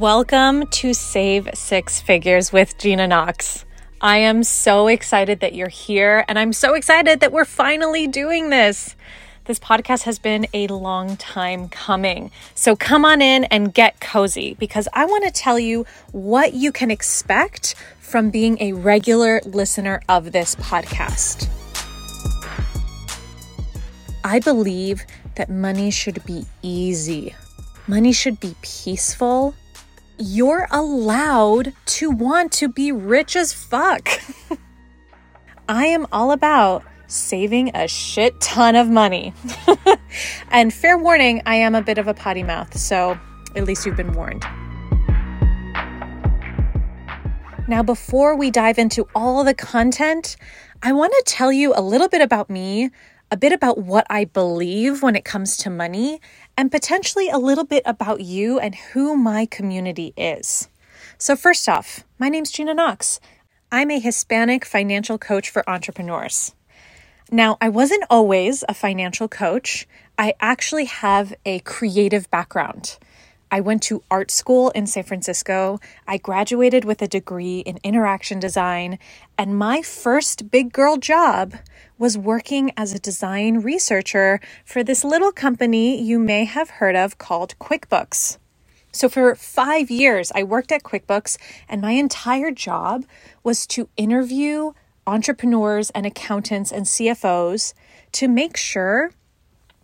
Welcome to Save Six Figures with Gina Knox. I am so excited that you're here, and I'm so excited that we're finally doing this. This podcast has been a long time coming. So come on in and get cozy because I want to tell you what you can expect from being a regular listener of this podcast. I believe that money should be easy, money should be peaceful you're allowed to want to be rich as fuck. I am all about saving a shit ton of money. and fair warning, I am a bit of a potty mouth, so at least you've been warned. Now, before we dive into all the content, I want to tell you a little bit about me, a bit about what I believe when it comes to money, and potentially a little bit about you and who my community is. So, first off, my name's Gina Knox. I'm a Hispanic financial coach for entrepreneurs. Now, I wasn't always a financial coach. I actually have a creative background. I went to art school in San Francisco. I graduated with a degree in interaction design. And my first big girl job was working as a design researcher for this little company you may have heard of called QuickBooks. So, for five years, I worked at QuickBooks, and my entire job was to interview entrepreneurs and accountants and CFOs to make sure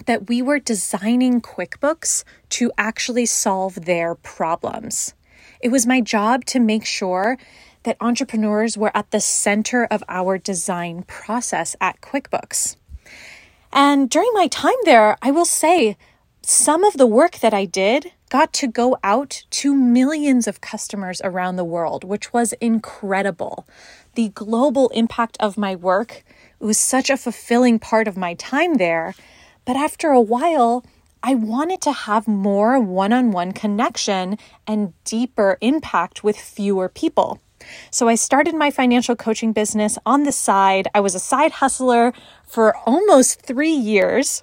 that we were designing QuickBooks to actually solve their problems. It was my job to make sure that entrepreneurs were at the center of our design process at QuickBooks. And during my time there, I will say some of the work that I did got to go out to millions of customers around the world, which was incredible. The global impact of my work was such a fulfilling part of my time there but after a while, I wanted to have more one on one connection and deeper impact with fewer people. So I started my financial coaching business on the side. I was a side hustler for almost three years.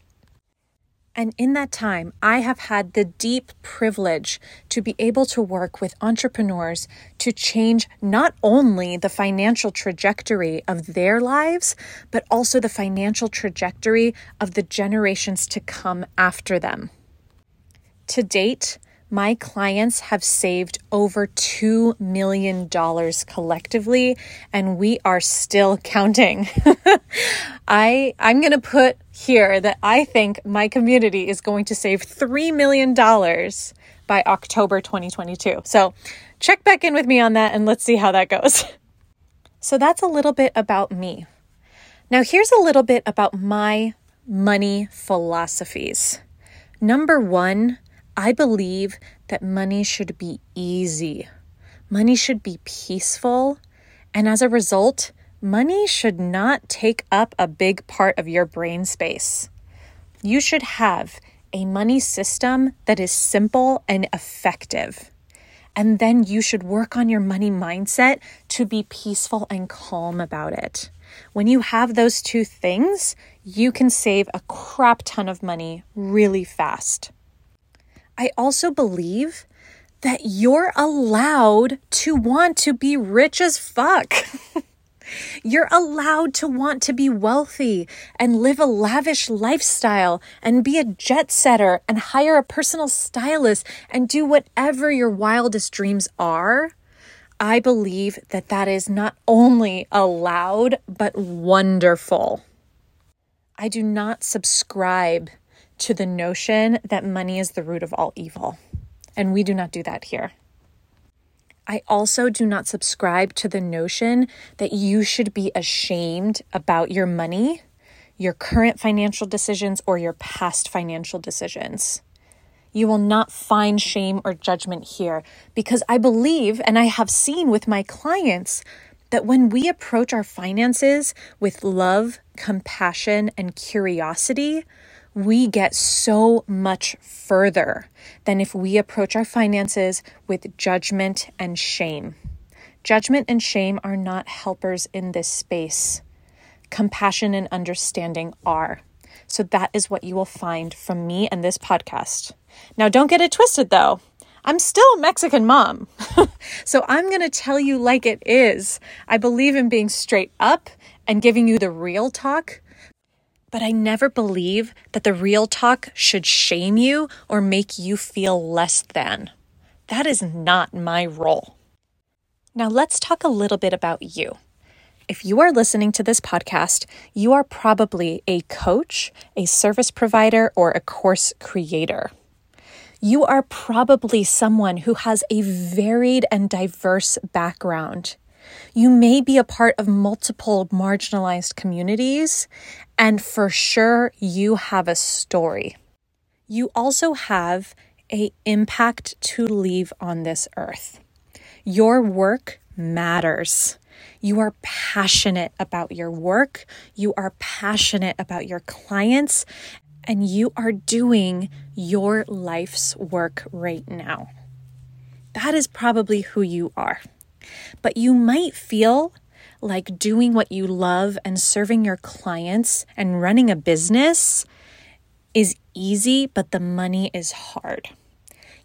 And in that time, I have had the deep privilege to be able to work with entrepreneurs to change not only the financial trajectory of their lives, but also the financial trajectory of the generations to come after them. To date, my clients have saved over $2 million collectively, and we are still counting. I, I'm going to put here that I think my community is going to save $3 million by October 2022. So check back in with me on that and let's see how that goes. So that's a little bit about me. Now, here's a little bit about my money philosophies. Number one, I believe that money should be easy. Money should be peaceful. And as a result, money should not take up a big part of your brain space. You should have a money system that is simple and effective. And then you should work on your money mindset to be peaceful and calm about it. When you have those two things, you can save a crap ton of money really fast. I also believe that you're allowed to want to be rich as fuck. You're allowed to want to be wealthy and live a lavish lifestyle and be a jet setter and hire a personal stylist and do whatever your wildest dreams are. I believe that that is not only allowed, but wonderful. I do not subscribe to the notion that money is the root of all evil. And we do not do that here. I also do not subscribe to the notion that you should be ashamed about your money, your current financial decisions, or your past financial decisions. You will not find shame or judgment here because I believe and I have seen with my clients that when we approach our finances with love, compassion, and curiosity, we get so much further than if we approach our finances with judgment and shame. Judgment and shame are not helpers in this space. Compassion and understanding are. So that is what you will find from me and this podcast. Now, don't get it twisted though. I'm still a Mexican mom. so I'm going to tell you like it is. I believe in being straight up and giving you the real talk. But I never believe that the real talk should shame you or make you feel less than. That is not my role. Now, let's talk a little bit about you. If you are listening to this podcast, you are probably a coach, a service provider, or a course creator. You are probably someone who has a varied and diverse background. You may be a part of multiple marginalized communities, and for sure, you have a story. You also have a impact to leave on this earth. Your work matters. You are passionate about your work, you are passionate about your clients, and you are doing your life's work right now. That is probably who you are. But you might feel like doing what you love and serving your clients and running a business is easy, but the money is hard.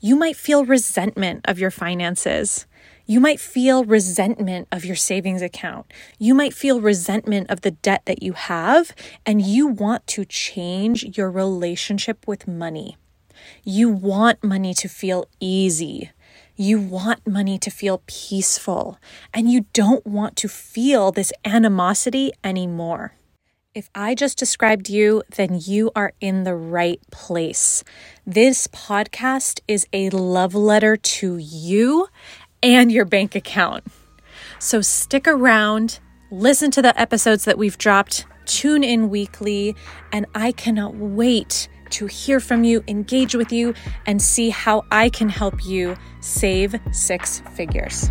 You might feel resentment of your finances. You might feel resentment of your savings account. You might feel resentment of the debt that you have, and you want to change your relationship with money. You want money to feel easy. You want money to feel peaceful, and you don't want to feel this animosity anymore. If I just described you, then you are in the right place. This podcast is a love letter to you and your bank account. So stick around, listen to the episodes that we've dropped, tune in weekly, and I cannot wait to hear from you, engage with you, and see how I can help you save six figures.